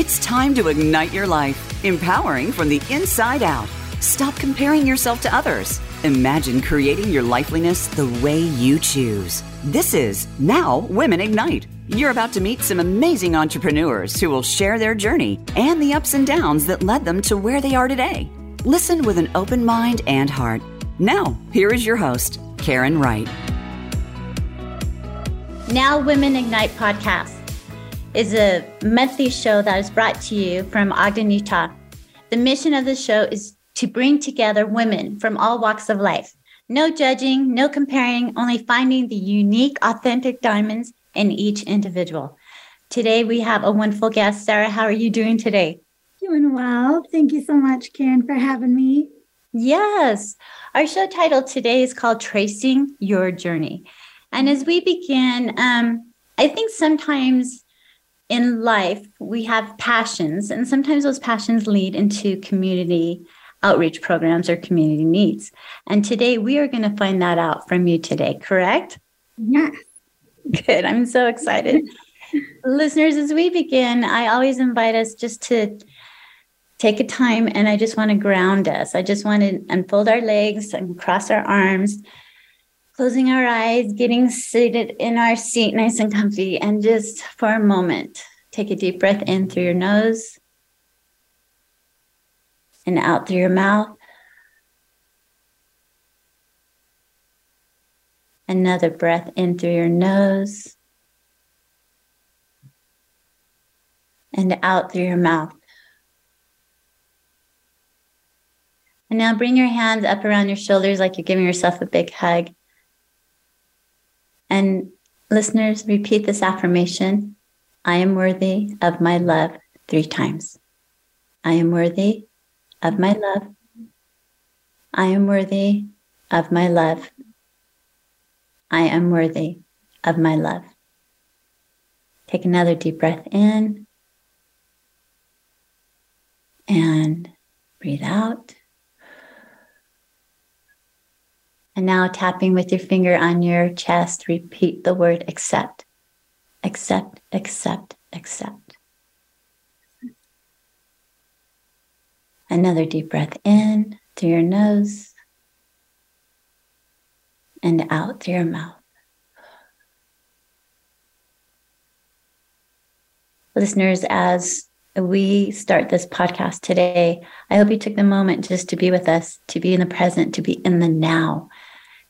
It's time to ignite your life, empowering from the inside out. Stop comparing yourself to others. Imagine creating your lifeliness the way you choose. This is Now Women Ignite. You're about to meet some amazing entrepreneurs who will share their journey and the ups and downs that led them to where they are today. Listen with an open mind and heart. Now, here is your host, Karen Wright. Now Women Ignite podcast is a monthly show that is brought to you from Ogden, Utah. The mission of the show is to bring together women from all walks of life. No judging, no comparing, only finding the unique, authentic diamonds in each individual. Today we have a wonderful guest. Sarah, how are you doing today? Doing well. Thank you so much, Karen, for having me. Yes. Our show title today is called Tracing Your Journey. And as we begin, um, I think sometimes in life we have passions, and sometimes those passions lead into community outreach programs or community needs. And today we are going to find that out from you today, correct? Yes. Good. I'm so excited. Listeners, as we begin, I always invite us just to take a time and I just want to ground us. I just want to unfold our legs and cross our arms, closing our eyes, getting seated in our seat nice and comfy, and just for a moment, take a deep breath in through your nose and out through your mouth. Another breath in through your nose and out through your mouth. And now bring your hands up around your shoulders like you're giving yourself a big hug. And listeners, repeat this affirmation I am worthy of my love three times. I am worthy of my love. I am worthy of my love. I am worthy of my love. Take another deep breath in and breathe out. And now, tapping with your finger on your chest, repeat the word accept. Accept, accept, accept. Another deep breath in through your nose and out through your mouth. Listeners, as we start this podcast today, I hope you took the moment just to be with us, to be in the present, to be in the now,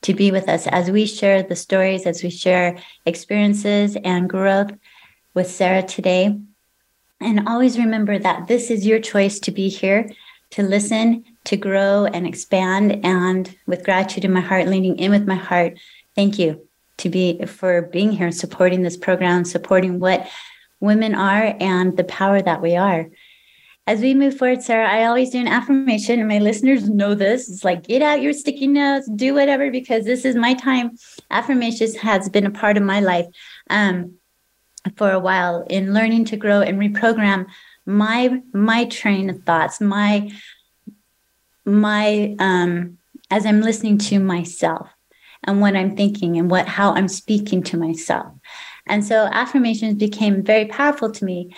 to be with us as we share the stories, as we share experiences and growth with Sarah today. And always remember that this is your choice to be here to listen, to grow and expand. And with gratitude in my heart, leaning in with my heart, thank you to be for being here and supporting this program, supporting what women are and the power that we are. As we move forward, Sarah, I always do an affirmation, and my listeners know this. It's like, get out your sticky notes, do whatever, because this is my time. Affirmations has been a part of my life um, for a while in learning to grow and reprogram my my train of thoughts my my um as i'm listening to myself and what i'm thinking and what how i'm speaking to myself and so affirmations became very powerful to me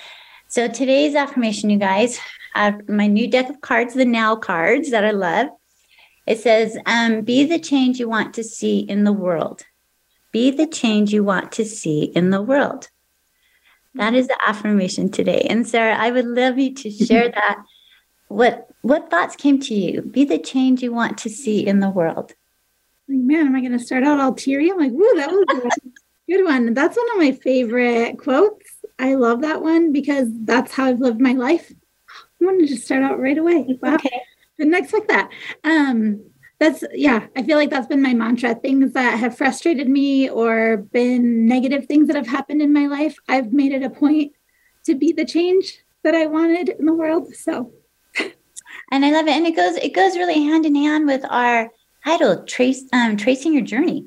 so today's affirmation you guys have my new deck of cards the now cards that i love it says um, be the change you want to see in the world be the change you want to see in the world that is the affirmation today. And Sarah, I would love you to share that. What what thoughts came to you? Be the change you want to see in the world. Like, man, am I going to start out all teary? I'm like, woo, that was good one. That's one of my favorite quotes. I love that one because that's how I've lived my life. I wanted to start out right away. Wow. Okay. The next like that. Um, that's yeah i feel like that's been my mantra things that have frustrated me or been negative things that have happened in my life i've made it a point to be the change that i wanted in the world so and i love it and it goes it goes really hand in hand with our title trace um, tracing your journey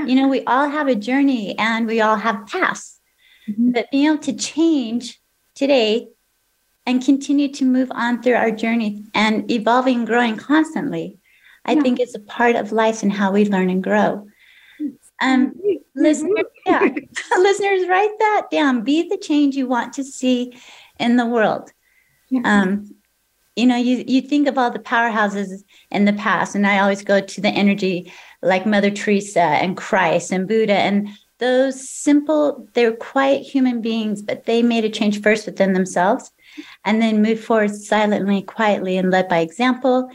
yeah. you know we all have a journey and we all have paths mm-hmm. but being able to change today and continue to move on through our journey and evolving and growing constantly I yeah. think it's a part of life and how we learn and grow. Um, listeners, yeah, listeners, write that down. Be the change you want to see in the world. Yeah. Um, you know, you you think of all the powerhouses in the past, and I always go to the energy like Mother Teresa and Christ and Buddha and those simple, they're quiet human beings, but they made a change first within themselves and then moved forward silently, quietly, and led by example.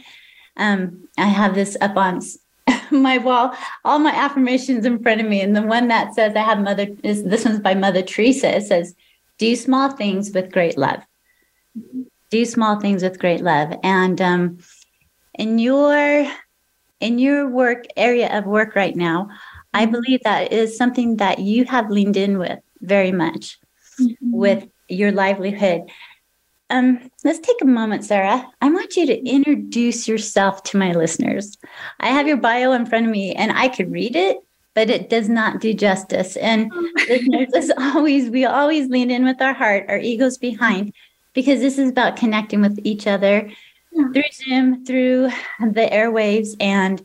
Um, I have this up on my wall, all my affirmations in front of me. And the one that says I have mother is this one's by Mother Teresa. It says, do small things with great love. Do small things with great love. And um, in your in your work area of work right now, I mm-hmm. believe that is something that you have leaned in with very much mm-hmm. with your livelihood. Um, let's take a moment, Sarah. I want you to introduce yourself to my listeners. I have your bio in front of me and I could read it, but it does not do justice. And listeners, as always, we always lean in with our heart, our egos behind, because this is about connecting with each other yeah. through Zoom, through the airwaves, and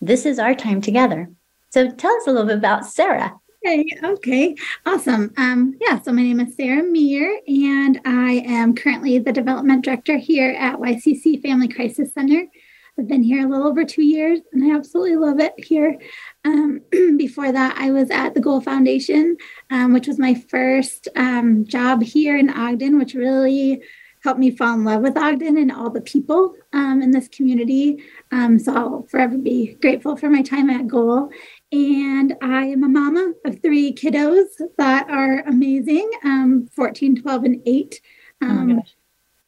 this is our time together. So tell us a little bit about Sarah. Okay, okay, awesome. Um, yeah, so my name is Sarah Meir, and I am currently the development director here at YCC Family Crisis Center. I've been here a little over two years, and I absolutely love it here. Um, before that, I was at the Goal Foundation, um, which was my first um, job here in Ogden, which really helped me fall in love with Ogden and all the people um, in this community. Um, so I'll forever be grateful for my time at Goal. And I am a mama of three kiddos that are amazing um, 14, 12, and 8. Um, oh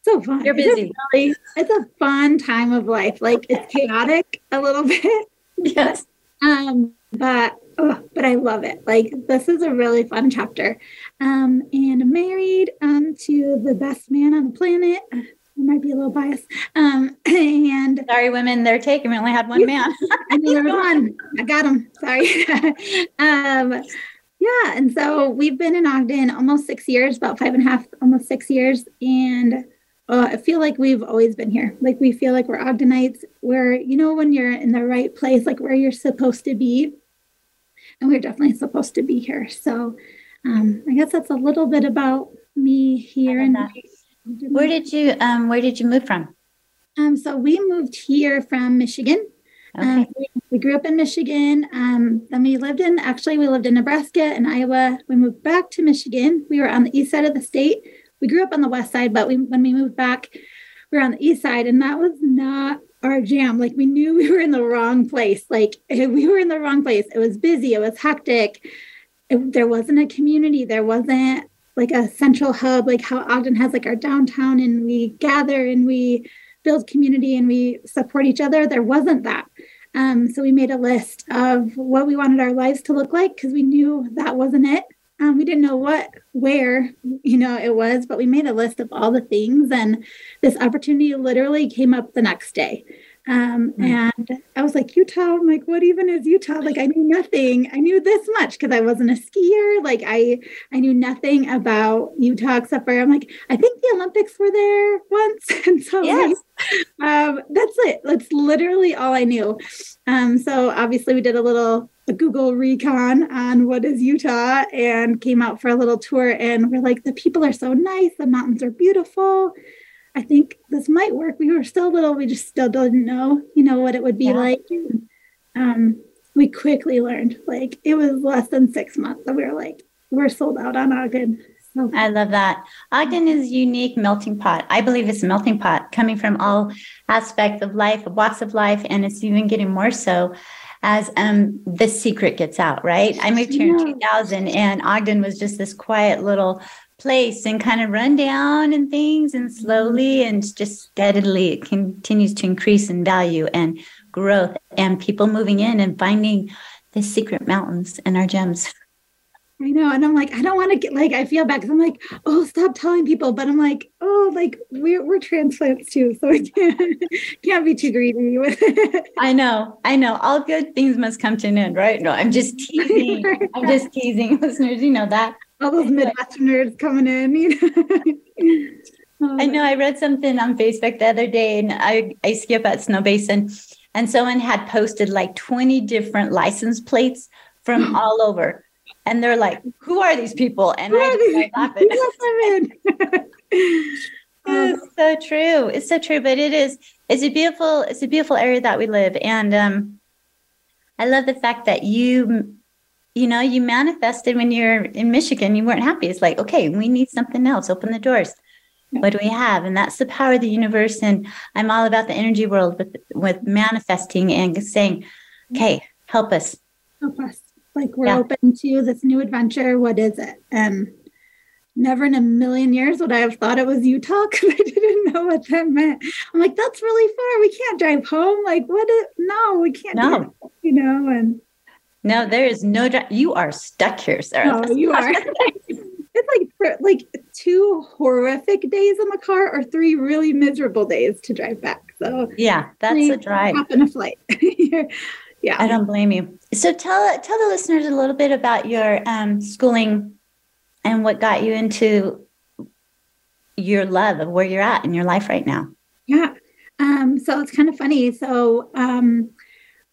so fun. You're busy. It's, really, it's a fun time of life. Like it's chaotic a little bit. Yes. Um, but oh, but I love it. Like this is a really fun chapter. Um, and I'm married um, to the best man on the planet. I might be a little biased. Um, and sorry, women, they're taken. We only had one man. I knew there was one. I got him. Sorry. um, yeah, and so we've been in Ogden almost six years, about five and a half, almost six years, and uh, I feel like we've always been here. Like we feel like we're Ogdenites. Where you know when you're in the right place, like where you're supposed to be and we're definitely supposed to be here. So um, I guess that's a little bit about me here. And where did you um, where did you move from? Um, so we moved here from Michigan. Okay. Um, we, we, grew up in Michigan. Um, then we lived in actually we lived in Nebraska and Iowa. We moved back to Michigan. We were on the east side of the state. We grew up on the west side, but we when we moved back, we were on the east side, and that was not our jam. Like we knew we were in the wrong place. Like we were in the wrong place. It was busy. It was hectic. It, there wasn't a community. There wasn't like a central hub, like how Ogden has like our downtown and we gather and we build community and we support each other. There wasn't that. Um, so we made a list of what we wanted our lives to look like because we knew that wasn't it. Um, we didn't know what, where, you know, it was, but we made a list of all the things. And this opportunity literally came up the next day. Um, mm-hmm. And I was like, Utah, I'm like, what even is Utah? Like, I knew nothing. I knew this much because I wasn't a skier. Like, I I knew nothing about Utah except for I'm like, I think the Olympics were there once, and so yes. um, that's it. That's literally all I knew. Um, so obviously, we did a little a Google recon on what is Utah and came out for a little tour. And we're like, the people are so nice. The mountains are beautiful. I think this might work. We were still little. We just still didn't know, you know, what it would be yeah. like. And, um, we quickly learned, like, it was less than six months that we were like, we're sold out on Ogden. So. I love that. Ogden is a unique melting pot. I believe it's a melting pot coming from all aspects of life, walks of life, and it's even getting more so as um, the secret gets out, right? I moved here in 2000 and Ogden was just this quiet little place and kind of run down and things and slowly mm-hmm. and just steadily it continues to increase in value and growth and people moving in and finding the secret mountains and our gems. I know. And I'm like, I don't want to get like, I feel bad because I'm like, oh, stop telling people. But I'm like, oh, like we're, we're transplants too. So I can't, can't be too greedy with it. I know. I know. All good things must come to an end, right? No, I'm just teasing. I'm just teasing listeners. You know that. All those Midwesterners coming in. You know? I know. I read something on Facebook the other day and I, I skip at Snowbasin and someone had posted like 20 different license plates from all over and they're like, "Who are these people?" And I just laughing. it's so true. It's so true. But it is. It's a beautiful. It's a beautiful area that we live, and um, I love the fact that you, you know, you manifested when you're in Michigan. You weren't happy. It's like, okay, we need something else. Open the doors. What do we have? And that's the power of the universe. And I'm all about the energy world with with manifesting and saying, okay, help us. Help us. Like we're yeah. open to this new adventure. What is it? And never in a million years would I have thought it was Utah because I didn't know what that meant. I'm like, that's really far. We can't drive home. Like, what? Is, no, we can't. No. you know, and no, there is no. You are stuck here, Sarah. No, you are. it's like like two horrific days in the car or three really miserable days to drive back. So yeah, that's a drive. Hop in a flight. yeah, I don't blame you. So tell tell the listeners a little bit about your um, schooling and what got you into your love of where you're at in your life right now. Yeah. Um, so it's kind of funny. So um,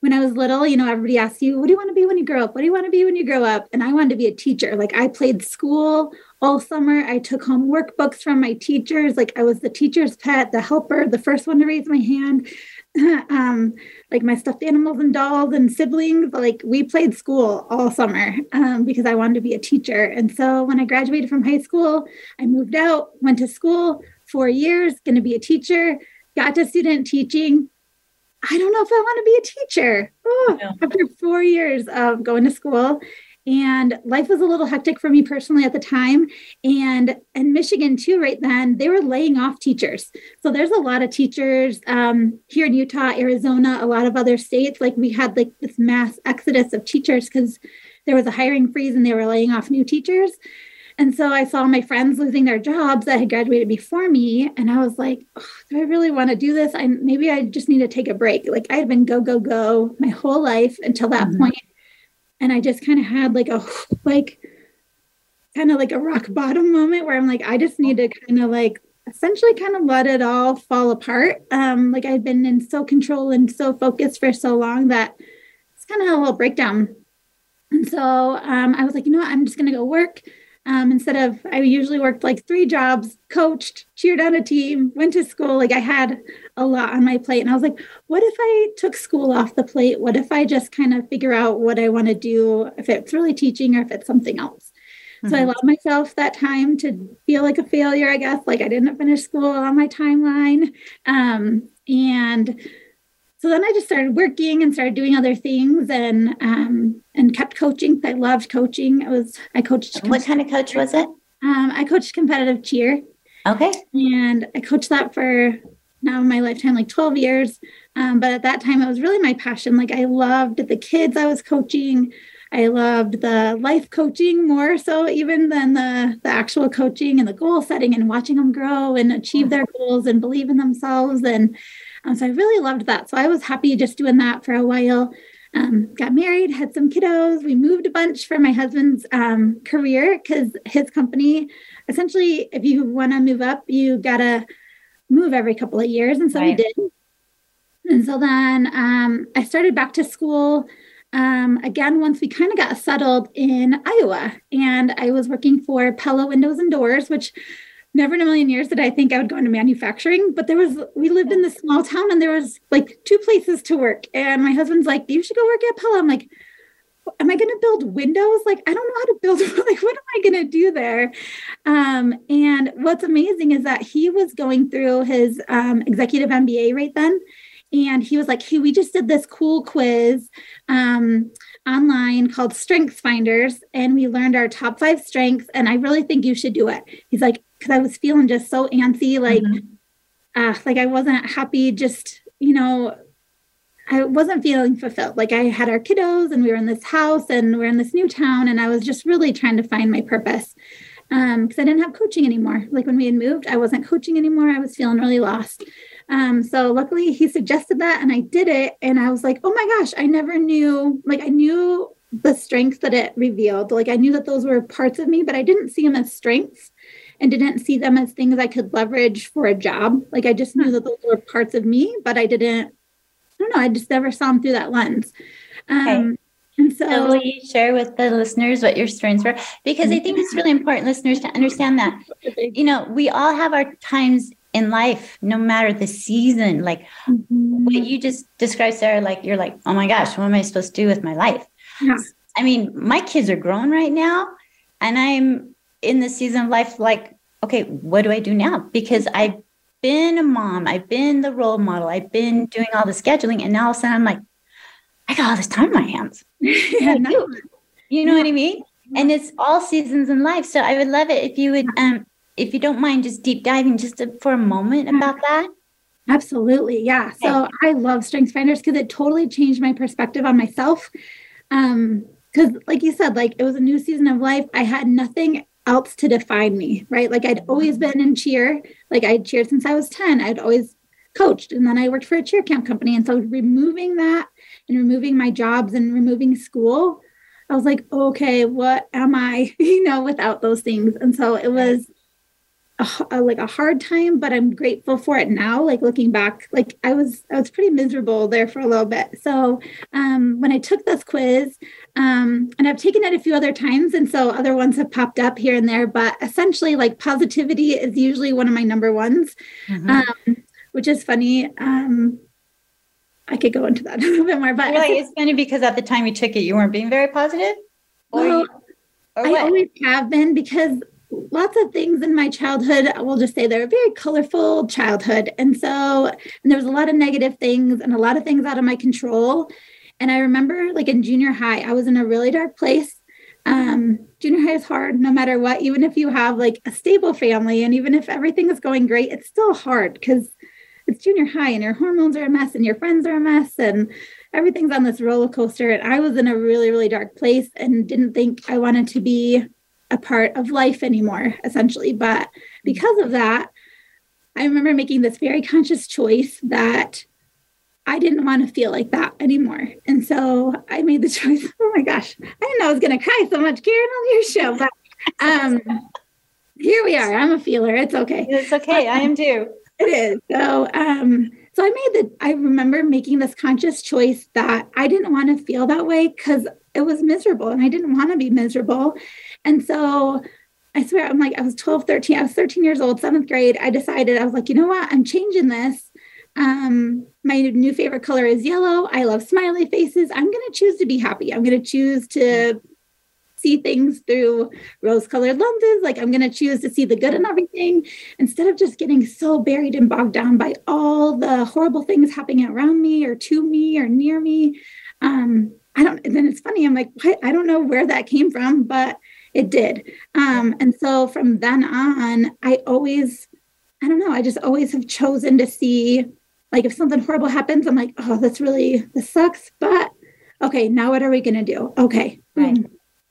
when I was little, you know, everybody asks you, what do you want to be when you grow up? What do you want to be when you grow up? And I wanted to be a teacher. Like I played school all summer. I took home workbooks from my teachers. Like I was the teacher's pet, the helper, the first one to raise my hand. um, like my stuffed animals and dolls and siblings, like we played school all summer um, because I wanted to be a teacher. And so when I graduated from high school, I moved out, went to school four years, going to be a teacher, got to student teaching, I don't know if I want to be a teacher. Oh, after four years of going to school. And life was a little hectic for me personally at the time. And in Michigan, too, right then, they were laying off teachers. So there's a lot of teachers um, here in Utah, Arizona, a lot of other states. Like we had like this mass exodus of teachers because there was a hiring freeze and they were laying off new teachers. And so I saw my friends losing their jobs that had graduated before me. And I was like, oh, do I really want to do this? I maybe I just need to take a break. Like I had been go, go, go my whole life until that mm-hmm. point. And I just kind of had like a like kind of like a rock bottom moment where I'm like, I just need to kind of like essentially kind of let it all fall apart. Um, like I'd been in so control and so focused for so long that it's kind of a little breakdown. And so um, I was like, you know what, I'm just gonna go work um, instead of, I usually worked like three jobs, coached, cheered on a team, went to school. Like I had a lot on my plate. And I was like, what if I took school off the plate? What if I just kind of figure out what I want to do, if it's really teaching or if it's something else? Mm-hmm. So I mm-hmm. allowed myself that time to feel like a failure, I guess, like I didn't finish school on my timeline. Um, and so then I just started working and started doing other things and um, and kept coaching. I loved coaching. It was I coached. What kind of coach was it? Um, I coached competitive cheer. Okay. And I coached that for now in my lifetime, like 12 years. Um, but at that time, it was really my passion. Like I loved the kids I was coaching. I loved the life coaching more so even than the, the actual coaching and the goal setting and watching them grow and achieve their goals and believe in themselves. And um, so I really loved that. So I was happy just doing that for a while. Um, got married, had some kiddos. We moved a bunch for my husband's um, career because his company, essentially, if you want to move up, you got to move every couple of years. And so right. we did. And so then um, I started back to school um, again once we kind of got settled in Iowa. And I was working for Pella Windows and Doors, which never in a million years did I think I would go into manufacturing, but there was, we lived in this small town and there was like two places to work. And my husband's like, you should go work at Pella. I'm like, am I going to build windows? Like, I don't know how to build, like, what am I going to do there? Um, and what's amazing is that he was going through his um, executive MBA right then. And he was like, hey, we just did this cool quiz. Um, online called Strengths Finders, and we learned our top five strengths. And I really think you should do it. He's like, because I was feeling just so antsy, like, mm-hmm. uh, like I wasn't happy. Just you know, I wasn't feeling fulfilled. Like I had our kiddos, and we were in this house, and we are in this new town, and I was just really trying to find my purpose Um, because um, I didn't have coaching anymore. Like when we had moved, I wasn't coaching anymore. I was feeling really lost. Um, so luckily he suggested that and I did it. And I was like, oh my gosh, I never knew, like I knew the strengths that it revealed. Like I knew that those were parts of me, but I didn't see them as strengths and didn't see them as things I could leverage for a job. Like I just knew that those were parts of me, but I didn't, I don't know, I just never saw them through that lens. Um, okay. And so, so, will you share with the listeners what your strengths were? Because I think it's really important, listeners, to understand that, you know, we all have our times in life, no matter the season. Like mm-hmm. what you just described, Sarah, like you're like, oh my gosh, what am I supposed to do with my life? Yeah. I mean, my kids are grown right now, and I'm in the season of life like, okay, what do I do now? Because I've been a mom, I've been the role model, I've been doing all the scheduling, and now all of a sudden I'm like, I got all this time in my hands. yeah. You know yeah. what I mean? And it's all seasons in life. So I would love it if you would, um, if you don't mind, just deep diving just to, for a moment about that. Absolutely, yeah. So I love Strengths Finders because it totally changed my perspective on myself. Um, because like you said, like it was a new season of life. I had nothing else to define me, right? Like I'd mm-hmm. always been in cheer. Like I'd cheered since I was 10. I'd always coached and then I worked for a cheer camp company. And so removing that and removing my jobs and removing school, I was like, okay, what am I, you know, without those things? And so it was a, a, like a hard time, but I'm grateful for it now. Like looking back, like I was, I was pretty miserable there for a little bit. So um, when I took this quiz, um, and I've taken it a few other times, and so other ones have popped up here and there, but essentially, like positivity is usually one of my number ones, mm-hmm. um, which is funny. Um, I could go into that a little bit more, but like, it's funny because at the time you took it, you weren't being very positive. Or, well, you, or I always have been because lots of things in my childhood, we'll just say they're a very colorful childhood. And so and there was a lot of negative things and a lot of things out of my control. And I remember like in junior high, I was in a really dark place. Um, junior high is hard no matter what, even if you have like a stable family and even if everything is going great, it's still hard because it's junior high and your hormones are a mess and your friends are a mess and everything's on this roller coaster. And I was in a really, really dark place and didn't think I wanted to be a part of life anymore, essentially. But because of that, I remember making this very conscious choice that I didn't want to feel like that anymore. And so I made the choice. Oh my gosh, I didn't know I was going to cry so much, Karen, on your show. But um, here we are. I'm a feeler. It's okay. It's okay. I am too it is. So, um, so I made the, I remember making this conscious choice that I didn't want to feel that way because it was miserable and I didn't want to be miserable. And so I swear, I'm like, I was 12, 13, I was 13 years old, seventh grade. I decided, I was like, you know what? I'm changing this. Um, my new favorite color is yellow. I love smiley faces. I'm going to choose to be happy. I'm going to choose to see things through rose colored lenses. Like I'm going to choose to see the good in everything instead of just getting so buried and bogged down by all the horrible things happening around me or to me or near me. Um, I don't, then it's funny. I'm like, what? I don't know where that came from, but it did. Um, and so from then on, I always, I don't know, I just always have chosen to see like if something horrible happens, I'm like, oh, that's really, this sucks. But okay, now what are we going to do? Okay. Right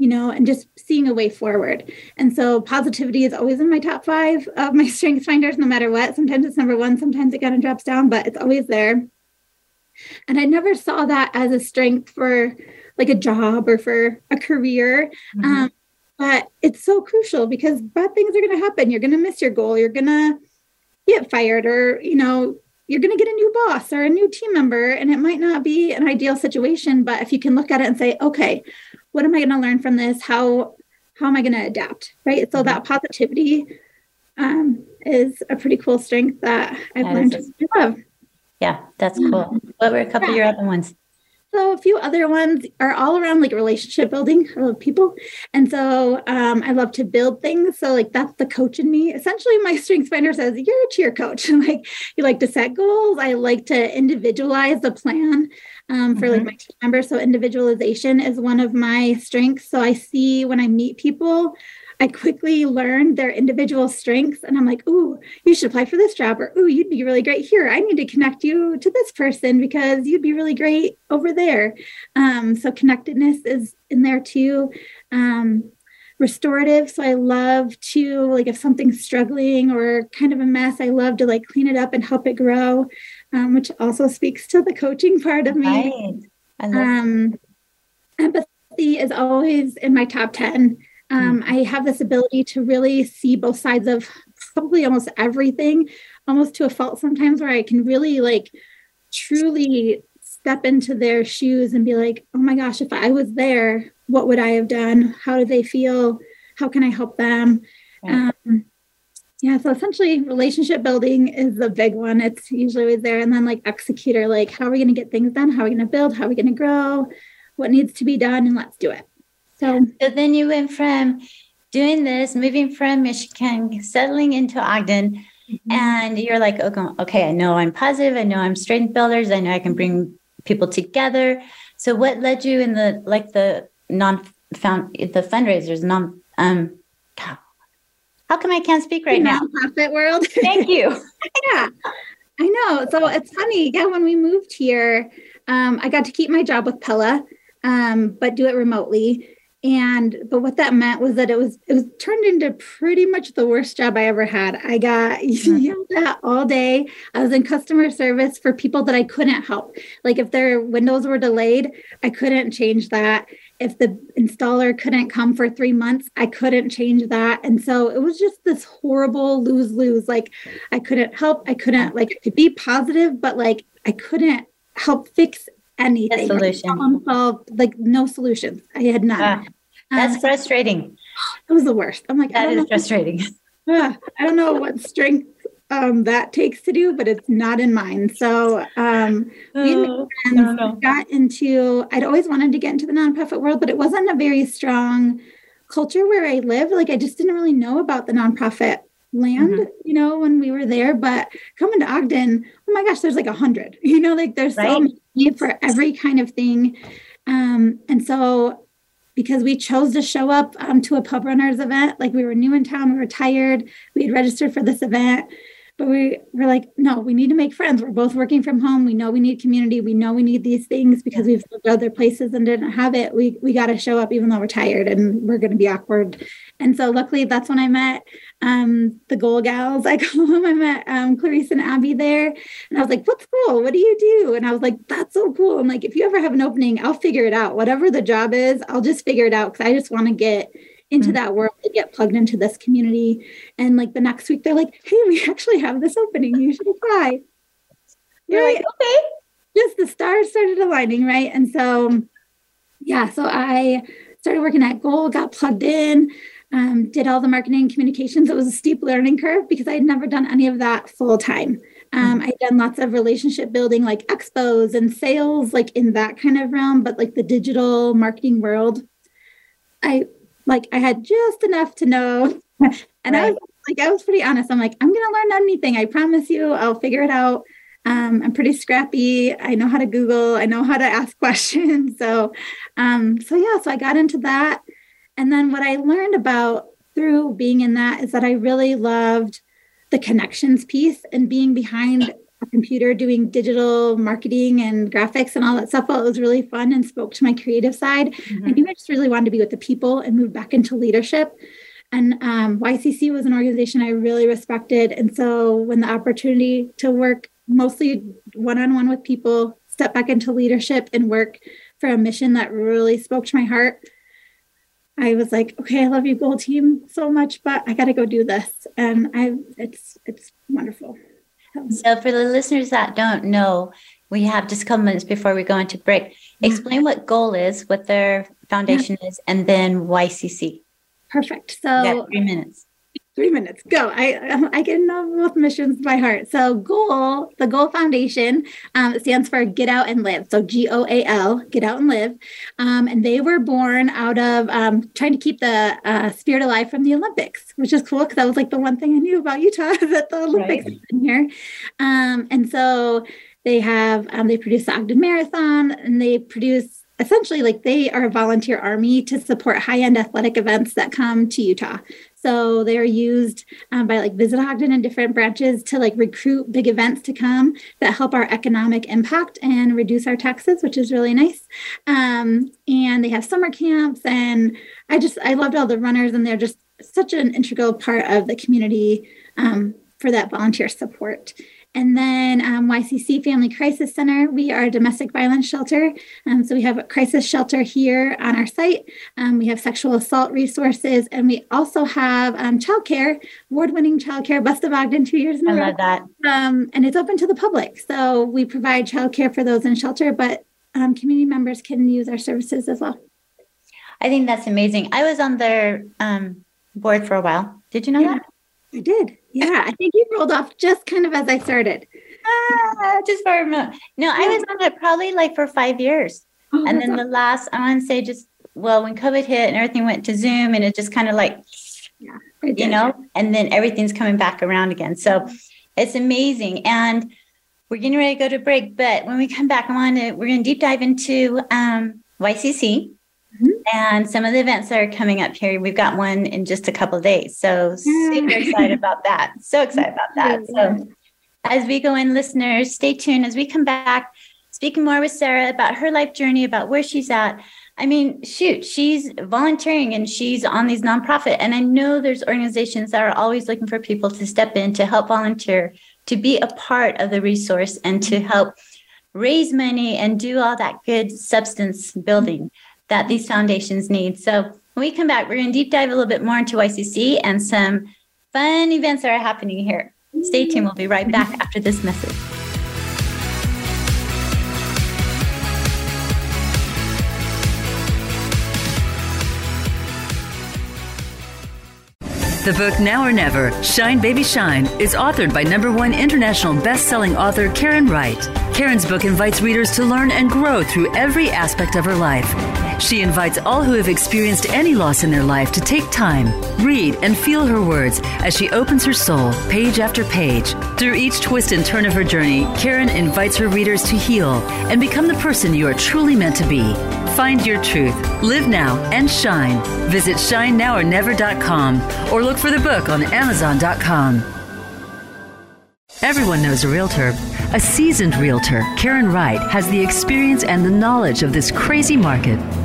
you know, and just seeing a way forward. And so positivity is always in my top five of my strengths finders, no matter what. Sometimes it's number one, sometimes it kind of drops down, but it's always there. And I never saw that as a strength for like a job or for a career. Mm-hmm. Um, but it's so crucial because bad things are going to happen. You're going to miss your goal. You're going to get fired or, you know, you're going to get a new boss or a new team member and it might not be an ideal situation but if you can look at it and say okay what am i going to learn from this how how am i going to adapt right so mm-hmm. that positivity um, is a pretty cool strength that i've that learned to love yeah that's cool what were a couple yeah. of your other ones so a few other ones are all around like relationship building. I love people. And so um, I love to build things. So like that's the coach in me. Essentially my strengths finder says, you're a cheer coach. like you like to set goals. I like to individualize the plan um, for mm-hmm. like my team members. So individualization is one of my strengths. So I see when I meet people, I quickly learned their individual strengths. And I'm like, ooh, you should apply for this job. Or, ooh, you'd be really great here. I need to connect you to this person because you'd be really great over there. Um, so connectedness is in there too. Um, restorative. So I love to, like, if something's struggling or kind of a mess, I love to like clean it up and help it grow, um, which also speaks to the coaching part of me. Right. Um, empathy is always in my top 10. Um, mm-hmm. I have this ability to really see both sides of probably almost everything, almost to a fault sometimes, where I can really like truly step into their shoes and be like, oh my gosh, if I was there, what would I have done? How do they feel? How can I help them? Right. Um, yeah, so essentially, relationship building is the big one. It's usually always there. And then, like, executor, like, how are we going to get things done? How are we going to build? How are we going to grow? What needs to be done? And let's do it. So, so then you went from doing this, moving from Michigan, settling into Ogden, mm-hmm. and you're like, okay, okay, I know I'm positive. I know I'm strength builders. I know I can bring people together. So, what led you in the like the non found the fundraisers non um how come I can't speak right now? Nonprofit world. Thank you. yeah, I know. So it's funny. Yeah, when we moved here, um, I got to keep my job with Pella, um, but do it remotely. And but what that meant was that it was it was turned into pretty much the worst job I ever had. I got mm-hmm. yelled at all day. I was in customer service for people that I couldn't help. Like if their windows were delayed, I couldn't change that if the installer couldn't come for three months, I couldn't change that. And so it was just this horrible lose lose. Like I couldn't help, I couldn't like I could be positive, but like I couldn't help fix anything. solution. Like, like no solutions. I had none. Ah, that's um, frustrating. It was the worst. I'm like, that is frustrating. Uh, I don't know what strength um, that takes to do, but it's not in mine. So um, we oh, no, no. got into, I'd always wanted to get into the nonprofit world, but it wasn't a very strong culture where I lived. Like I just didn't really know about the nonprofit land, mm-hmm. you know, when we were there. But coming to Ogden, oh my gosh, there's like a hundred, you know, like there's right. so many for every kind of thing. Um, and so because we chose to show up um, to a pub runners event, like we were new in town, we were tired, we had registered for this event but we were like, no, we need to make friends. We're both working from home. We know we need community. We know we need these things because we've lived other places and didn't have it. We we got to show up even though we're tired and we're going to be awkward. And so luckily that's when I met um, the goal gals. I call them. I met um, Clarice and Abby there, and I was like, "What's cool? What do you do?" And I was like, "That's so cool." I'm like, "If you ever have an opening, I'll figure it out. Whatever the job is, I'll just figure it out because I just want to get." Into mm-hmm. that world and get plugged into this community. And like the next week, they're like, hey, we actually have this opening. You should apply. You're like, okay. Just the stars started aligning, right? And so, yeah, so I started working at Goal, got plugged in, um, did all the marketing communications. It was a steep learning curve because I had never done any of that full time. Um, mm-hmm. I'd done lots of relationship building, like expos and sales, like in that kind of realm, but like the digital marketing world. I like I had just enough to know. and right. I was like, I was pretty honest. I'm like, I'm gonna learn anything. I promise you, I'll figure it out. Um, I'm pretty scrappy. I know how to Google. I know how to ask questions. So, um, so yeah. So I got into that, and then what I learned about through being in that is that I really loved the connections piece and being behind a computer doing digital marketing and graphics and all that stuff. Well, it was really fun and spoke to my creative side. Mm-hmm. I think I just really wanted to be with the people and move back into leadership. And um, YCC was an organization I really respected. And so when the opportunity to work mostly one on one with people, step back into leadership and work for a mission that really spoke to my heart, I was like, okay, I love you, Goal Team, so much, but I got to go do this. And I, it's it's wonderful. So, for the listeners that don't know, we have just a couple minutes before we go into break. Mm-hmm. Explain what goal is, what their foundation yeah. is, and then YCC. Perfect. So, three minutes three minutes. Go. I i can know both missions by heart. So goal the goal foundation um, stands for get out and live. So g-o-a-l get out and live. Um, and they were born out of um, trying to keep the uh, spirit alive from the olympics which is cool because that was like the one thing i knew about utah that the olympics right. in here. Um, and so they have um, they produce the ogden marathon and they produce essentially like they are a volunteer army to support high-end athletic events that come to utah so they're used um, by like Visit Ogden and different branches to like recruit big events to come that help our economic impact and reduce our taxes, which is really nice. Um, and they have summer camps, and I just I loved all the runners, and they're just such an integral part of the community um, for that volunteer support. And then um, YCC Family Crisis Center, we are a domestic violence shelter. Um, so we have a crisis shelter here on our site. Um, we have sexual assault resources, and we also have um, childcare, award winning childcare, Best of Ogden two years in a row. I love that. Um, and it's open to the public. So we provide childcare for those in shelter, but um, community members can use our services as well. I think that's amazing. I was on their um, board for a while. Did you know Yeah. that? I did. Yeah, I think you rolled off just kind of as I started. Ah, just for a moment. No, I was on it probably like for five years. Oh, and then the last, I want to say just, well, when COVID hit and everything went to Zoom and it just kind of like, awesome. Did. you know, and then everything's coming back around again. So it's amazing. And we're getting ready to go to break, but when we come back, I want to, we're going to deep dive into um, YCC Mhm. and some of the events that are coming up here. We've got one in just a couple of days. So super excited about that. So excited about that. So as we go in, listeners, stay tuned as we come back, speaking more with Sarah about her life journey, about where she's at. I mean, shoot, she's volunteering and she's on these nonprofit. And I know there's organizations that are always looking for people to step in to help volunteer, to be a part of the resource and to help raise money and do all that good substance building that these foundations need. So when we come back, we're going to deep dive a little bit more into YCC and some fun events that are happening here. Stay tuned. We'll be right back after this message. The book Now or Never, Shine Baby Shine, is authored by number one international best-selling author Karen Wright. Karen's book invites readers to learn and grow through every aspect of her life. She invites all who have experienced any loss in their life to take time, read, and feel her words as she opens her soul page after page. Through each twist and turn of her journey, Karen invites her readers to heal and become the person you are truly meant to be. Find your truth, live now, and shine. Visit shinenowornever.com or look for the book on amazon.com. Everyone knows a realtor. A seasoned realtor, Karen Wright, has the experience and the knowledge of this crazy market.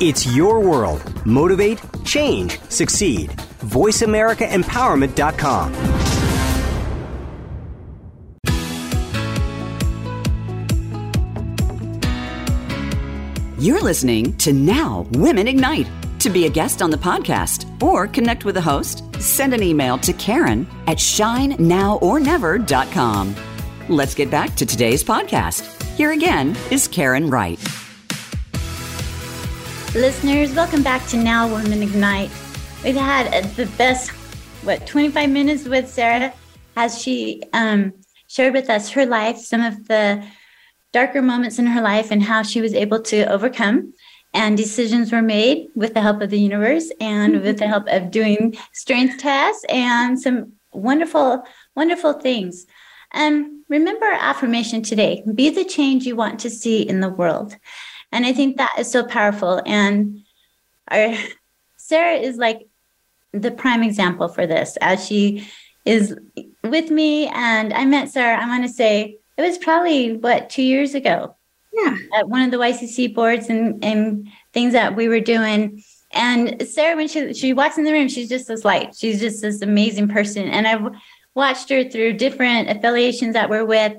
It's your world. Motivate, change, succeed. VoiceAmericaEmpowerment.com. You're listening to Now Women Ignite. To be a guest on the podcast or connect with the host, send an email to Karen at shinenowornever.com. Let's get back to today's podcast. Here again is Karen Wright. Listeners, welcome back to Now Women Ignite. We've had the best, what, 25 minutes with Sarah as she um, shared with us her life, some of the darker moments in her life, and how she was able to overcome. And decisions were made with the help of the universe and with the help of doing strength tests and some wonderful, wonderful things. Um, remember our affirmation today be the change you want to see in the world. And I think that is so powerful. And our Sarah is like the prime example for this as she is with me. And I met Sarah, I want to say it was probably what, two years ago Yeah. at one of the YCC boards and, and things that we were doing. And Sarah, when she, she walks in the room, she's just this light. She's just this amazing person. And I've watched her through different affiliations that we're with.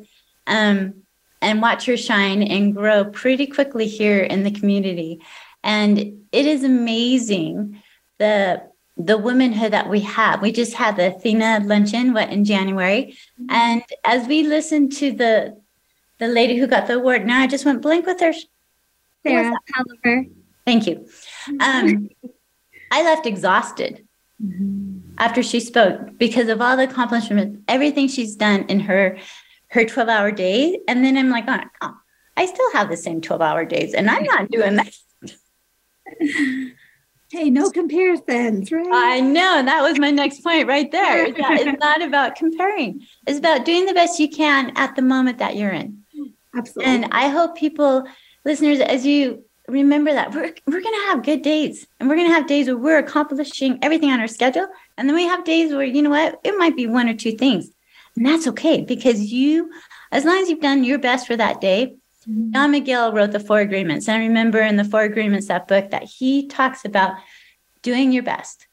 Um, and watch her shine and grow pretty quickly here in the community. And it is amazing the the womanhood that we have. We just had the Athena luncheon what in January. Mm-hmm. And as we listened to the the lady who got the award, now I just went blank with her. Sarah Oliver. Thank you. Mm-hmm. Um, I left exhausted mm-hmm. after she spoke because of all the accomplishments, everything she's done in her her 12 hour day. And then I'm like, oh, oh, I still have the same 12 hour days and I'm not doing that. Hey, no comparisons, right? I know. That was my next point right there. it's not about comparing. It's about doing the best you can at the moment that you're in. Absolutely. And I hope people, listeners, as you remember that we're, we're going to have good days and we're going to have days where we're accomplishing everything on our schedule. And then we have days where, you know what, it might be one or two things. And that's okay because you, as long as you've done your best for that day, mm-hmm. Don Miguel wrote the Four Agreements. And I remember in the Four Agreements, that book, that he talks about doing your best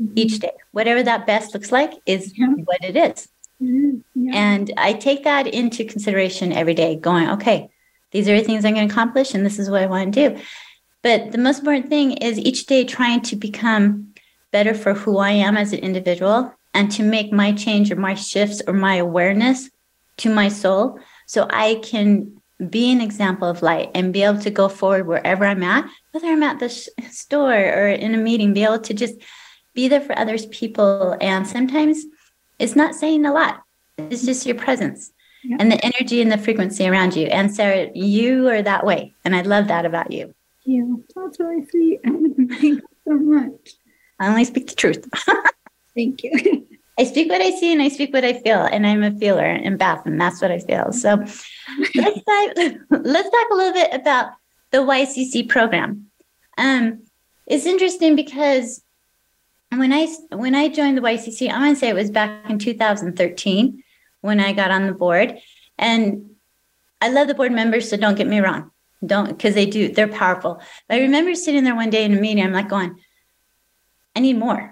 mm-hmm. each day. Whatever that best looks like is yeah. what it is. Mm-hmm. Yeah. And I take that into consideration every day, going, okay, these are the things I'm going to accomplish, and this is what I want to do. But the most important thing is each day trying to become better for who I am as an individual and to make my change or my shifts or my awareness to my soul so I can be an example of light and be able to go forward wherever I'm at, whether I'm at the sh- store or in a meeting, be able to just be there for others people. And sometimes it's not saying a lot, it's just your presence yeah. and the energy and the frequency around you. And Sarah, you are that way. And I love that about you. Yeah, that's what I really sweet. you so much. I only speak the truth. Thank you. I speak what I see and I speak what I feel, and I'm a feeler in Bath, and that's what I feel. So let's dive, let's talk a little bit about the YCC program. Um, it's interesting because when I when I joined the YCC, I'm going to say it was back in 2013 when I got on the board, and I love the board members. So don't get me wrong, don't because they do they're powerful. But I remember sitting there one day in a meeting, I'm like going, I need more.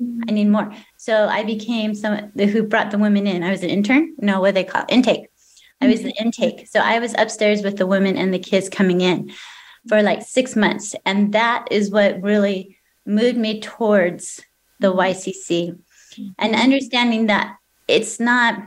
I need more. So I became some the who brought the women in. I was an intern. No, what they call intake. I was the intake. So I was upstairs with the women and the kids coming in for like six months. And that is what really moved me towards the YCC and understanding that it's not,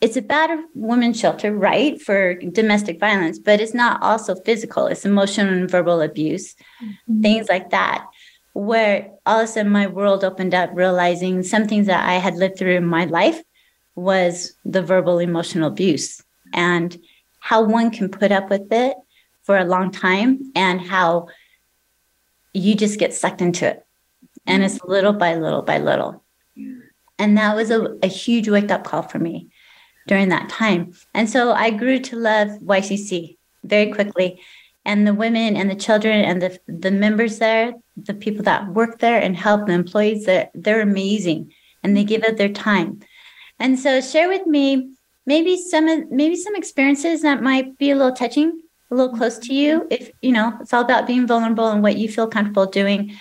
it's about a women's shelter, right, for domestic violence, but it's not also physical, it's emotional and verbal abuse, mm-hmm. things like that where all of a sudden my world opened up, realizing some things that I had lived through in my life was the verbal emotional abuse and how one can put up with it for a long time and how you just get sucked into it. And it's little by little by little. And that was a, a huge wake up call for me during that time. And so I grew to love YCC very quickly and the women and the children and the the members there, the people that work there and help the employees, they're, they're amazing and they give up their time. And so share with me maybe some maybe some experiences that might be a little touching, a little close to you. If you know, it's all about being vulnerable and what you feel comfortable doing,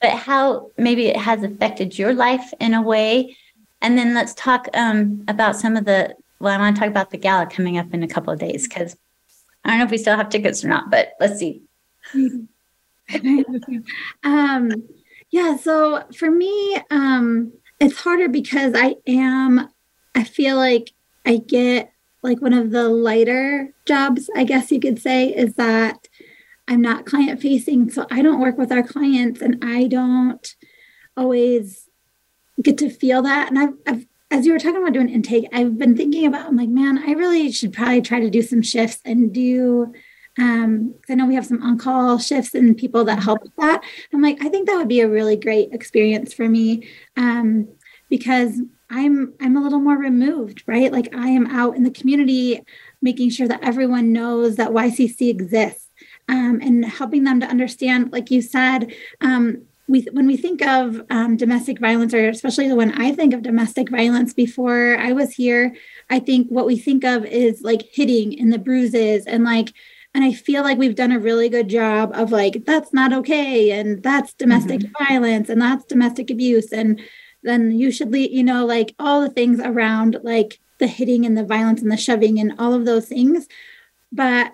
but how maybe it has affected your life in a way. And then let's talk um, about some of the. Well, I want to talk about the gala coming up in a couple of days because I don't know if we still have tickets or not, but let's see. um, yeah, so for me, um, it's harder because I am, I feel like I get like one of the lighter jobs, I guess you could say, is that I'm not client facing. So I don't work with our clients and I don't always get to feel that. And I've, I've as you were talking about doing intake, I've been thinking about, I'm like, man, I really should probably try to do some shifts and do, um, I know we have some on-call shifts and people that help with that. I'm like, I think that would be a really great experience for me. Um, because I'm I'm a little more removed, right? Like I am out in the community making sure that everyone knows that YCC exists. Um, and helping them to understand, like you said, um, we when we think of um, domestic violence, or especially the when I think of domestic violence before I was here, I think what we think of is like hitting and the bruises and like and I feel like we've done a really good job of like that's not okay and that's domestic mm-hmm. violence and that's domestic abuse and then you should leave, you know, like all the things around like the hitting and the violence and the shoving and all of those things. But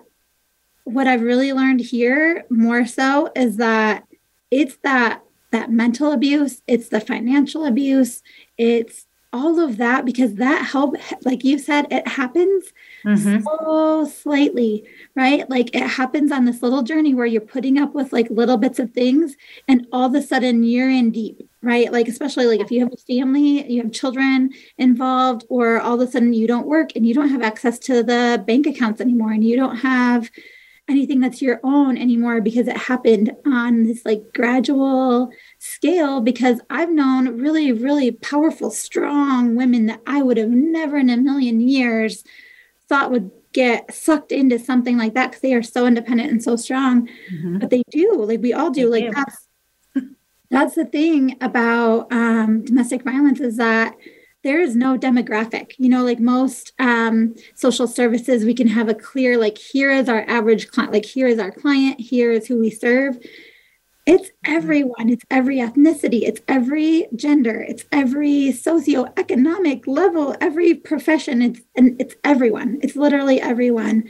what I've really learned here more so is that it's that that mental abuse, it's the financial abuse, it's all of that because that help like you said it happens mm-hmm. so slightly right like it happens on this little journey where you're putting up with like little bits of things and all of a sudden you're in deep right like especially like if you have a family you have children involved or all of a sudden you don't work and you don't have access to the bank accounts anymore and you don't have anything that's your own anymore because it happened on this like gradual scale because I've known really, really powerful, strong women that I would have never in a million years thought would get sucked into something like that because they are so independent and so strong. Mm-hmm. But they do, like we all do. They like do. that's that's the thing about um, domestic violence is that there is no demographic. You know like most um, social services we can have a clear like here is our average client like here is our client here is who we serve. It's everyone. It's every ethnicity. It's every gender. It's every socioeconomic level. Every profession. It's and it's everyone. It's literally everyone.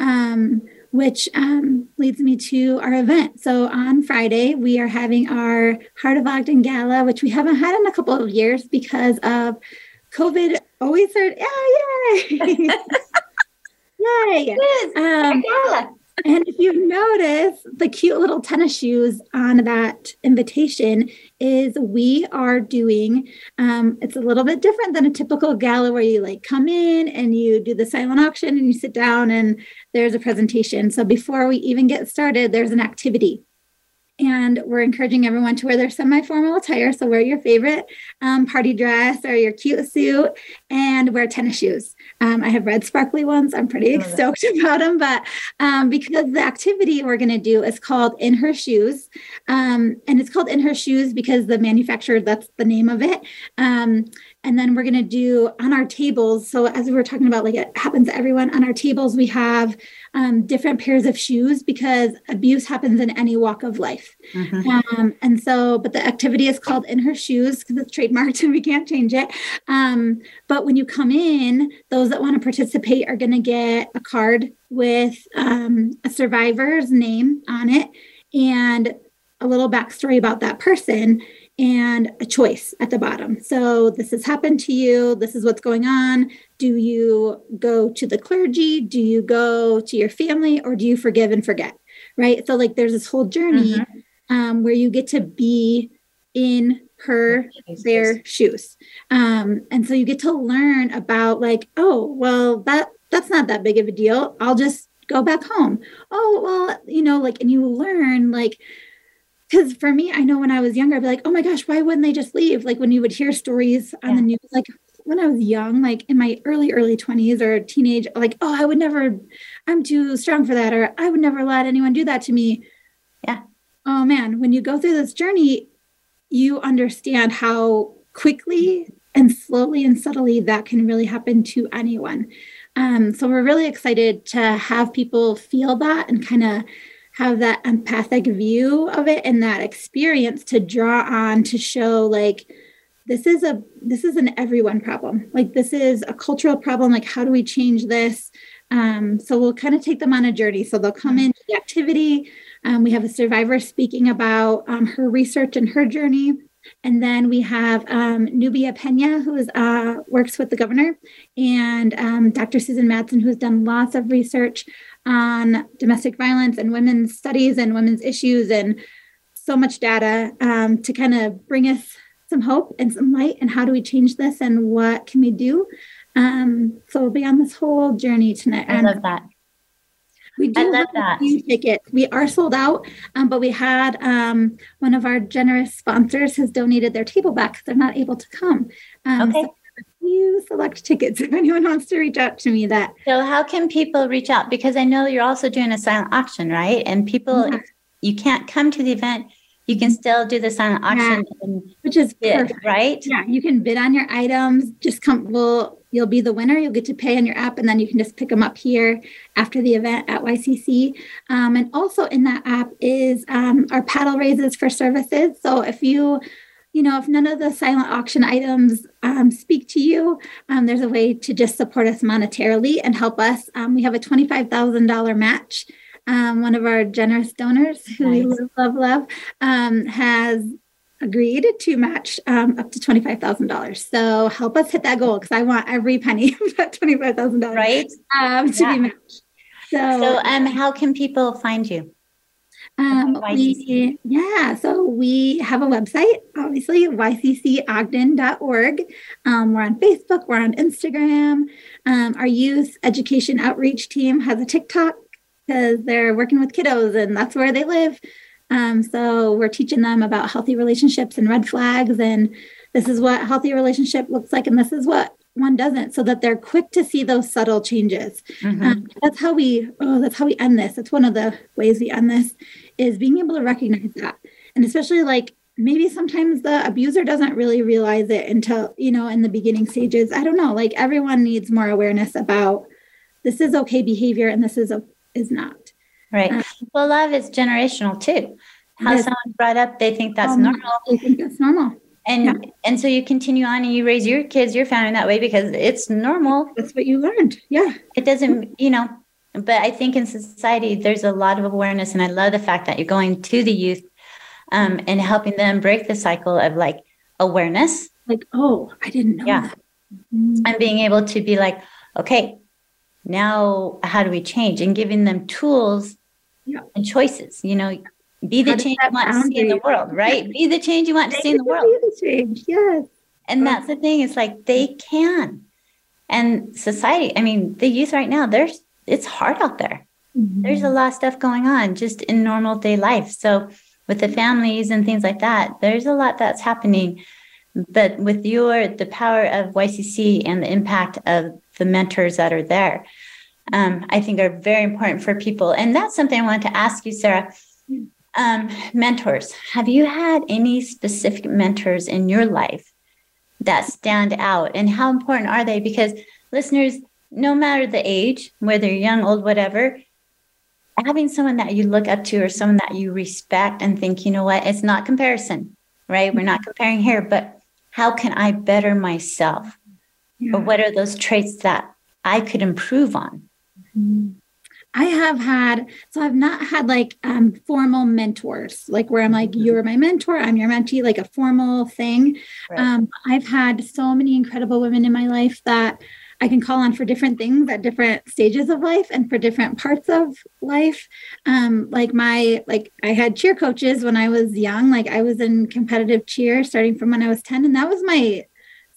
Um, which um, leads me to our event. So on Friday, we are having our Heart of Ogden Gala, which we haven't had in a couple of years because of COVID. Always heard, oh, yay! yay! Um, and if you notice, the cute little tennis shoes on that invitation is we are doing. Um, it's a little bit different than a typical gala where you like come in and you do the silent auction and you sit down and there's a presentation. So before we even get started, there's an activity and we're encouraging everyone to wear their semi-formal attire so wear your favorite um, party dress or your cute suit and wear tennis shoes um, i have red sparkly ones. I'm pretty stoked about them but um, because the activity we're going to do is called in her shoes um, and it's called in her shoes because the manufacturer that's the name of it um, and then we're going to do on our tables so as we were talking about like it happens to everyone on our tables we have um, different pairs of shoes because abuse happens in any walk of life. Mm-hmm. um, and so but the activity is called in her shoes because it's trademarked and we can't change it. Um, but when you come in those that want to participate are going to get a card with um, a survivor's name on it and a little backstory about that person and a choice at the bottom. So, this has happened to you. This is what's going on. Do you go to the clergy? Do you go to your family? Or do you forgive and forget? Right. So, like, there's this whole journey mm-hmm. um, where you get to be in her their shoes um, and so you get to learn about like oh well that that's not that big of a deal i'll just go back home oh well you know like and you learn like because for me, I know when I was younger, I'd be like, oh my gosh, why wouldn't they just leave? Like when you would hear stories on yeah. the news, like when I was young, like in my early, early 20s or teenage, like, oh, I would never, I'm too strong for that, or I would never let anyone do that to me. Yeah. Oh man, when you go through this journey, you understand how quickly and slowly and subtly that can really happen to anyone. Um, so we're really excited to have people feel that and kind of have that empathic view of it and that experience to draw on to show like this is a this is an everyone problem. Like this is a cultural problem. Like how do we change this? Um, so we'll kind of take them on a journey. So they'll come into the activity. Um, we have a survivor speaking about um, her research and her journey. And then we have um, Nubia Pena, who is, uh, works with the governor, and um, Dr. Susan Madsen, who's done lots of research on domestic violence and women's studies and women's issues and so much data um, to kind of bring us some hope and some light and how do we change this and what can we do um, so we'll be on this whole journey tonight i love that we do I love that. tickets. We are sold out, um, but we had um, one of our generous sponsors has donated their table back because they're not able to come. Um, okay. So few select tickets if anyone wants to reach out to me that so how can people reach out because i know you're also doing a silent auction right and people yeah. you can't come to the event you can still do the silent auction yeah. which is bid, perfect. right yeah you can bid on your items just come well you'll be the winner you'll get to pay on your app and then you can just pick them up here after the event at ycc um, and also in that app is um, our paddle raises for services so if you you know, if none of the silent auction items um, speak to you, um, there's a way to just support us monetarily and help us. Um, we have a $25,000 match. Um, one of our generous donors, who nice. we love, love, love, um, has agreed to match um, up to $25,000. So help us hit that goal because I want every penny of that $25,000 right? to yeah. be matched. So, so um, how can people find you? Um, we, yeah, so we have a website, obviously, yccogden.org. Um, we're on Facebook, we're on Instagram. Um, our youth education outreach team has a TikTok because they're working with kiddos and that's where they live. Um, so we're teaching them about healthy relationships and red flags, and this is what healthy relationship looks like, and this is what one doesn't, so that they're quick to see those subtle changes. Mm-hmm. Um, that's how we. Oh, that's how we end this. That's one of the ways we end this is being able to recognize that, and especially like maybe sometimes the abuser doesn't really realize it until you know in the beginning stages. I don't know. Like everyone needs more awareness about this is okay behavior and this is a, is not. Right. Um, well, love is generational too. How yes. someone brought up, they think that's um, normal. They think that's normal. And yeah. and so you continue on and you raise your kids, your family that way because it's normal. That's what you learned. Yeah. It doesn't, you know, but I think in society there's a lot of awareness, and I love the fact that you're going to the youth um, and helping them break the cycle of like awareness. Like, oh, I didn't know yeah. that. Mm-hmm. And being able to be like, okay, now how do we change? And giving them tools yeah. and choices. You know, be the change you want to see in the world, right? Be the change you want to see in the world. Be the change, yes. And that's the thing. It's like they can. And society, I mean, the youth right now, there's it's hard out there. Mm-hmm. There's a lot of stuff going on just in normal day life. So with the families and things like that, there's a lot that's happening. But with your the power of YCC and the impact of the mentors that are there, um, I think are very important for people. And that's something I wanted to ask you, Sarah. Um, mentors. Have you had any specific mentors in your life that stand out? And how important are they? Because listeners, no matter the age, whether you're young, old, whatever, having someone that you look up to or someone that you respect and think, you know what, it's not comparison, right? We're not comparing here, but how can I better myself? Yeah. Or what are those traits that I could improve on? Mm-hmm. I have had, so I've not had like um, formal mentors, like where I'm like, mm-hmm. you're my mentor, I'm your mentee, like a formal thing. Right. Um, I've had so many incredible women in my life that I can call on for different things at different stages of life and for different parts of life. Um, like my, like I had cheer coaches when I was young, like I was in competitive cheer starting from when I was 10, and that was my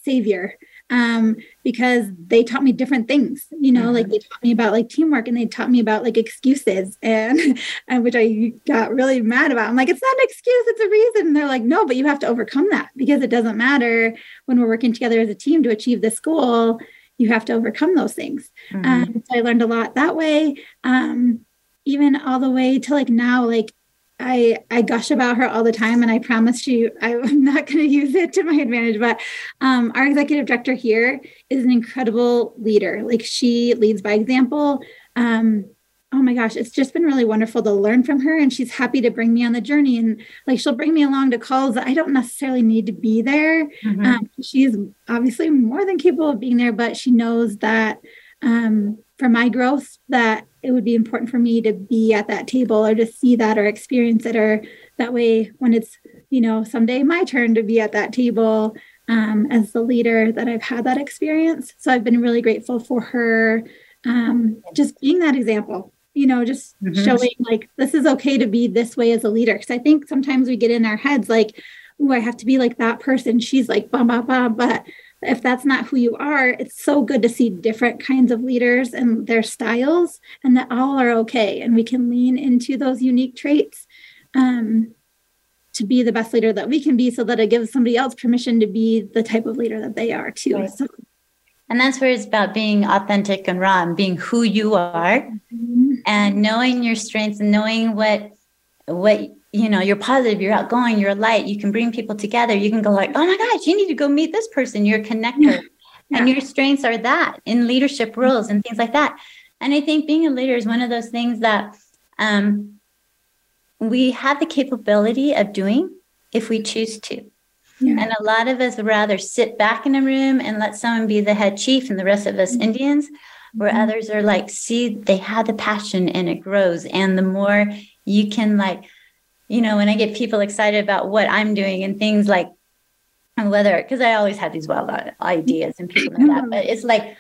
savior um, because they taught me different things. You know, mm-hmm. like they taught me about like teamwork and they taught me about like excuses and, and which I got really mad about. I'm like, it's not an excuse, it's a reason. And they're like, no, but you have to overcome that because it doesn't matter when we're working together as a team to achieve this goal. You have to overcome those things. Mm-hmm. Um, so I learned a lot that way. Um, even all the way to like now, like I I gush about her all the time, and I promise you I'm not going to use it to my advantage. But um, our executive director here is an incredible leader. Like she leads by example. Um, oh my gosh, it's just been really wonderful to learn from her, and she's happy to bring me on the journey. And like she'll bring me along to calls that I don't necessarily need to be there. Mm-hmm. Um, she's obviously more than capable of being there, but she knows that um, for my growth that it would be important for me to be at that table or to see that or experience it or that way when it's you know someday my turn to be at that table um, as the leader that i've had that experience. So i've been really grateful for her um, just being that example you know just mm-hmm. showing like this is okay to be this way as a leader. Because i think sometimes we get in our heads like oh i have to be like that person. She's like blah blah blah but if that's not who you are, it's so good to see different kinds of leaders and their styles, and that all are okay. And we can lean into those unique traits um, to be the best leader that we can be so that it gives somebody else permission to be the type of leader that they are too. Right. So, and that's where it's about being authentic and raw and being who you are mm-hmm. and knowing your strengths and knowing what what you know you're positive you're outgoing you're light you can bring people together you can go like oh my gosh you need to go meet this person you're a connector yeah. Yeah. and your strengths are that in leadership roles and things like that and i think being a leader is one of those things that um, we have the capability of doing if we choose to yeah. and a lot of us would rather sit back in a room and let someone be the head chief and the rest of us mm-hmm. indians where mm-hmm. others are like see they have the passion and it grows and the more you can like you know, when I get people excited about what I'm doing and things like whether, because I always have these wild ideas and people like that, but it's like,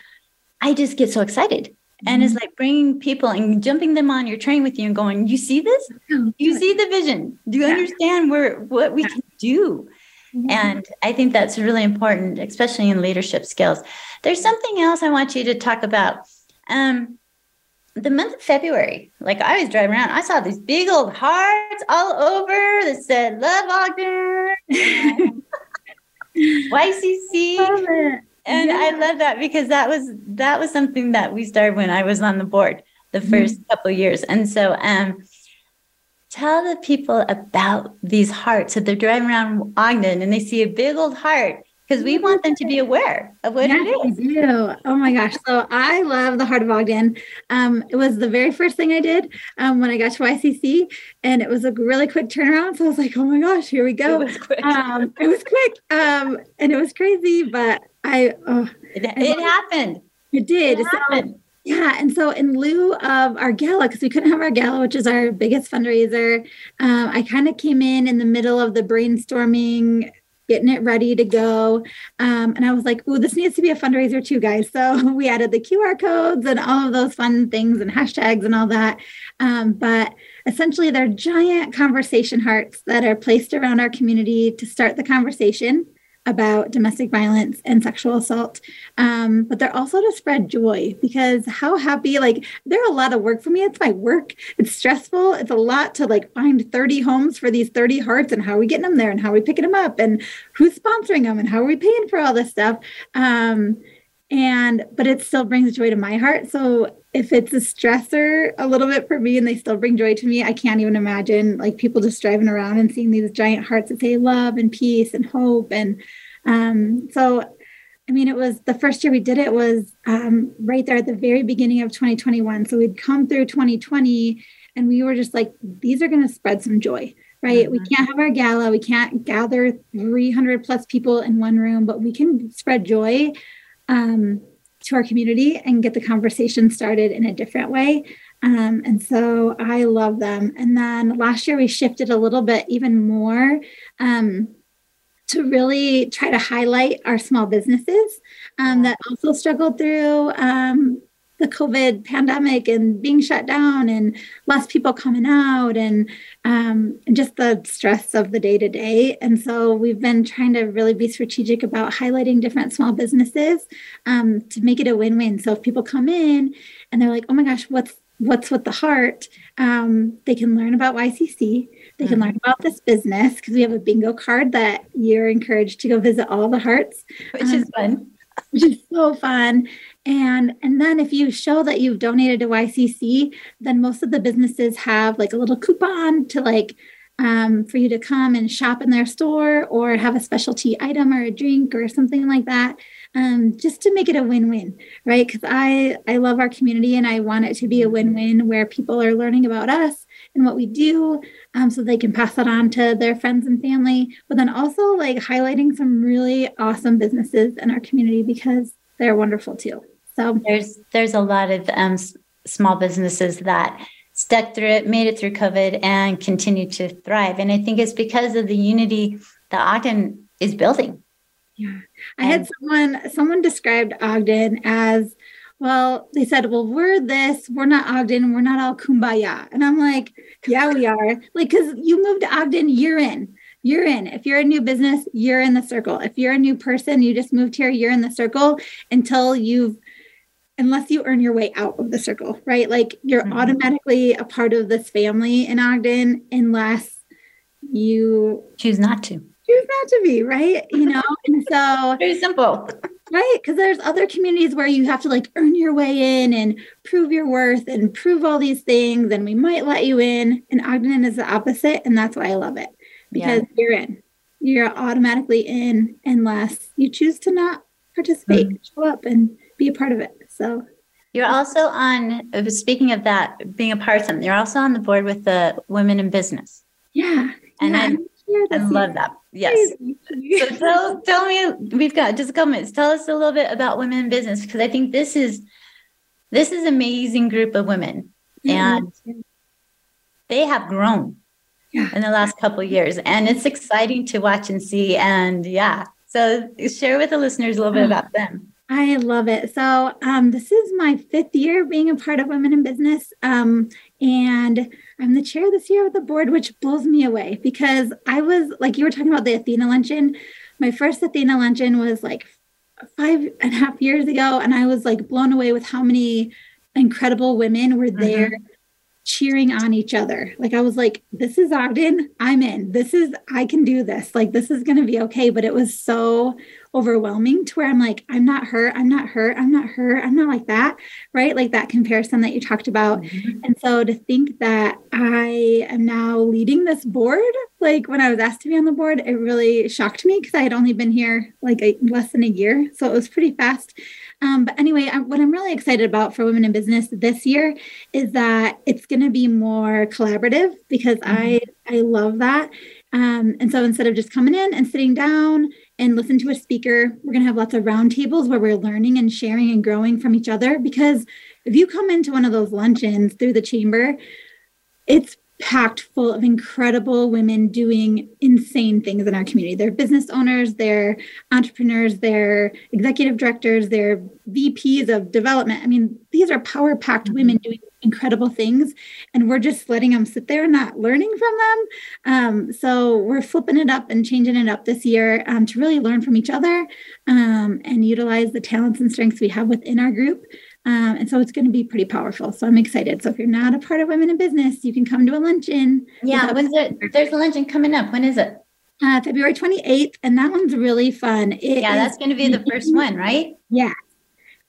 I just get so excited. And it's mm-hmm. like bringing people and jumping them on your train with you and going, you see this? You see the vision? Do you understand where what we can do? Mm-hmm. And I think that's really important, especially in leadership skills. There's something else I want you to talk about. Um, the month of February, like I was driving around, I saw these big old hearts all over that said "Love Ogden," YCC, and yeah. I love that because that was that was something that we started when I was on the board the 1st mm-hmm. couple years, and so um, tell the people about these hearts. If they're driving around Ogden and they see a big old heart, because we want them to be aware of what yes, it is. We do. Oh my gosh. So I love the Heart of Ogden. Um, it was the very first thing I did um, when I got to YCC, and it was a really quick turnaround. So I was like, oh my gosh, here we go. It was quick. Um, it was quick. Um, and it was crazy, but I, oh, it, it happened. It did. It happened. So, yeah. And so, in lieu of our gala, because we couldn't have our gala, which is our biggest fundraiser, um, I kind of came in in the middle of the brainstorming getting it ready to go. Um, and I was like, "Ooh, this needs to be a fundraiser too, guys." So we added the QR codes and all of those fun things and hashtags and all that. Um, but essentially, they're giant conversation hearts that are placed around our community to start the conversation about domestic violence and sexual assault. Um, but they're also to spread joy because how happy, like, they're a lot of work for me. It's my work. It's stressful. It's a lot to like find 30 homes for these 30 hearts and how are we getting them there and how are we picking them up and who's sponsoring them and how are we paying for all this stuff. Um, and but it still brings joy to my heart. So if it's a stressor a little bit for me and they still bring joy to me, I can't even imagine like people just driving around and seeing these giant hearts that say love and peace and hope. And um, so, I mean, it was the first year we did it was um, right there at the very beginning of 2021. So we'd come through 2020 and we were just like, these are going to spread some joy right? Mm-hmm. We can't have our gala, we can't gather 300 plus people in one room, but we can spread joy um, to our community and get the conversation started in a different way. Um, and so I love them. And then last year we shifted a little bit even more um, to really try to highlight our small businesses um, that also struggled through um, the COVID pandemic and being shut down and less people coming out and, um, just the stress of the day to day. And so we've been trying to really be strategic about highlighting different small businesses um, to make it a win win. So if people come in and they're like, oh my gosh, what's what's with the heart um, they can learn about ycc they can mm-hmm. learn about this business because we have a bingo card that you're encouraged to go visit all the hearts which um, is fun which is so fun and and then if you show that you've donated to YCC, then most of the businesses have like a little coupon to like um, for you to come and shop in their store or have a specialty item or a drink or something like that um, just to make it a win-win right? Because i i love our community and i want it to be a win-win where people are learning about us and what we do um, so they can pass that on to their friends and family but then also like highlighting some really awesome businesses in our community because they're wonderful too so there's there's a lot of um, small businesses that stuck through it, made it through COVID, and continue to thrive. And I think it's because of the unity that Ogden is building. Yeah, I and, had someone someone described Ogden as well. They said, "Well, we're this. We're not Ogden. We're not all kumbaya." And I'm like, "Yeah, we are." Like, because you moved to Ogden, you're in you're in. If you're a new business, you're in the circle. If you're a new person, you just moved here, you're in the circle until you've unless you earn your way out of the circle, right? Like you're mm-hmm. automatically a part of this family in Ogden unless you choose not to. Choose not to be, right? You know, and so very simple. Right. Because there's other communities where you have to like earn your way in and prove your worth and prove all these things, and we might let you in. And Ogden is the opposite. And that's why I love it because yeah. you're in. You're automatically in unless you choose to not participate, mm-hmm. show up and be a part of it. So you're also on, uh, speaking of that, being a part of something, you're also on the board with the Women in Business. Yeah. And yeah, I, I love that. Yes. so tell, tell me, we've got just a couple minutes. Tell us a little bit about Women in Business, because I think this is, this is amazing group of women. And they have grown yeah. in the last couple years. And it's exciting to watch and see. And yeah. So share with the listeners a little bit about them. I love it. So, um, this is my fifth year being a part of Women in Business. Um, and I'm the chair this year of the board, which blows me away because I was like, you were talking about the Athena luncheon. My first Athena luncheon was like five and a half years ago. And I was like blown away with how many incredible women were there mm-hmm. Cheering on each other. Like I was like, this is Ogden, I'm in. This is I can do this. Like this is going to be okay, but it was so overwhelming to where I'm like, I'm not her, I'm not her, I'm not her, I'm not like that, right? Like that comparison that you talked about. Mm-hmm. And so to think that I am now leading this board, like when I was asked to be on the board, it really shocked me because I had only been here like a, less than a year. So it was pretty fast. Um, but anyway, I, what I'm really excited about for women in business this year is that it's going to be more collaborative because mm-hmm. I I love that. Um, and so instead of just coming in and sitting down and listen to a speaker. We're going to have lots of roundtables where we're learning and sharing and growing from each other. Because if you come into one of those luncheons through the chamber, it's packed full of incredible women doing insane things in our community. They're business owners, they're entrepreneurs, they're executive directors, they're VPs of development. I mean, these are power packed mm-hmm. women doing incredible things, and we're just letting them sit there and not learning from them. Um, so we're flipping it up and changing it up this year um, to really learn from each other um, and utilize the talents and strengths we have within our group. Um, and so it's going to be pretty powerful. So I'm excited. So if you're not a part of Women in Business, you can come to a luncheon. Yeah. When's it? There's a luncheon coming up. When is it? Uh, February 28th. And that one's really fun. It yeah, that's going to be the first one, right? Yeah.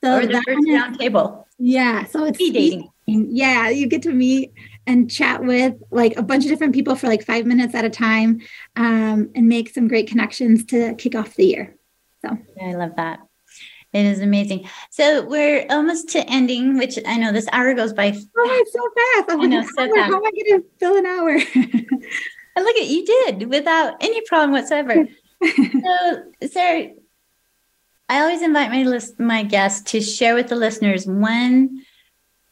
So or the first round table. Yeah. So it's speed dating. Yeah. You get to meet and chat with like a bunch of different people for like five minutes at a time um, and make some great connections to kick off the year. So I love that. It is amazing. So we're almost to ending, which I know this hour goes by. Fast. Oh, it's so fast! I'm I know, so fast. How am I going to fill an hour? and look at you did without any problem whatsoever. so, Sarah, I always invite my list, my guests to share with the listeners one,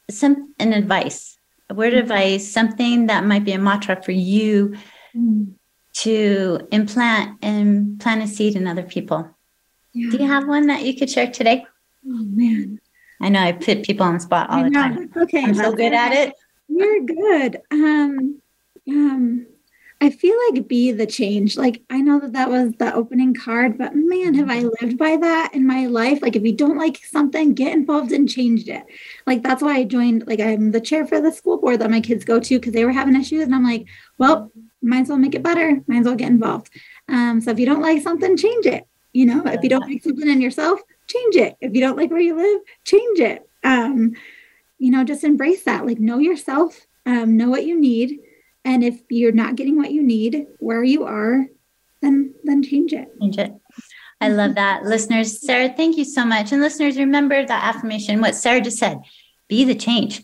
some an advice, a word of advice, something that might be a mantra for you mm. to implant and plant a seed in other people. Yeah. Do you have one that you could share today? Oh man. I know I put people on the spot all the time. Okay. I'm so good at it. You're good. Um, um, I feel like be the change. Like I know that that was the opening card, but man, have I lived by that in my life? Like if you don't like something, get involved and change it. Like that's why I joined. Like I'm the chair for the school board that my kids go to because they were having issues, and I'm like, well, might as well make it better. Might as well get involved. Um, so if you don't like something, change it. You know, if you don't like something in yourself, change it. If you don't like where you live, change it. Um, you know, just embrace that. Like know yourself, um, know what you need. And if you're not getting what you need where you are, then then change it. Change it. I love that. Listeners, Sarah, thank you so much. And listeners, remember that affirmation, what Sarah just said be the change.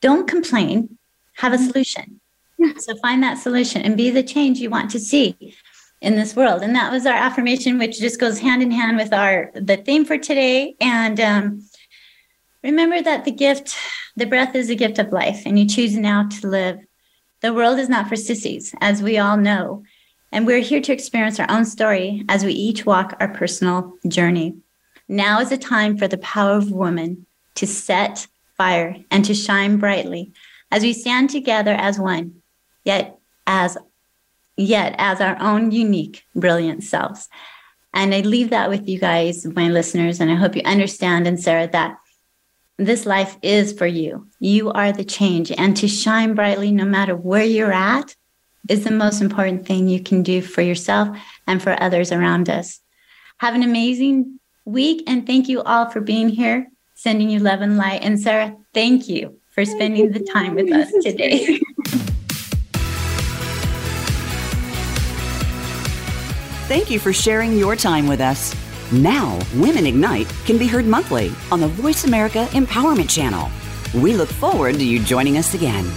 Don't complain, have a solution. Yeah. So find that solution and be the change you want to see in this world. And that was our affirmation which just goes hand in hand with our the theme for today. And um, remember that the gift the breath is a gift of life and you choose now to live. The world is not for sissies as we all know. And we're here to experience our own story as we each walk our personal journey. Now is a time for the power of woman to set fire and to shine brightly as we stand together as one yet as yet as our own unique, brilliant selves. And I leave that with you guys, my listeners, and I hope you understand and Sarah that this life is for you. You are the change, and to shine brightly no matter where you're at is the most important thing you can do for yourself and for others around us. Have an amazing week, and thank you all for being here, sending you love and light. And Sarah, thank you for spending the time with us today. Thank you for sharing your time with us. Now, Women Ignite can be heard monthly on the Voice America Empowerment Channel. We look forward to you joining us again.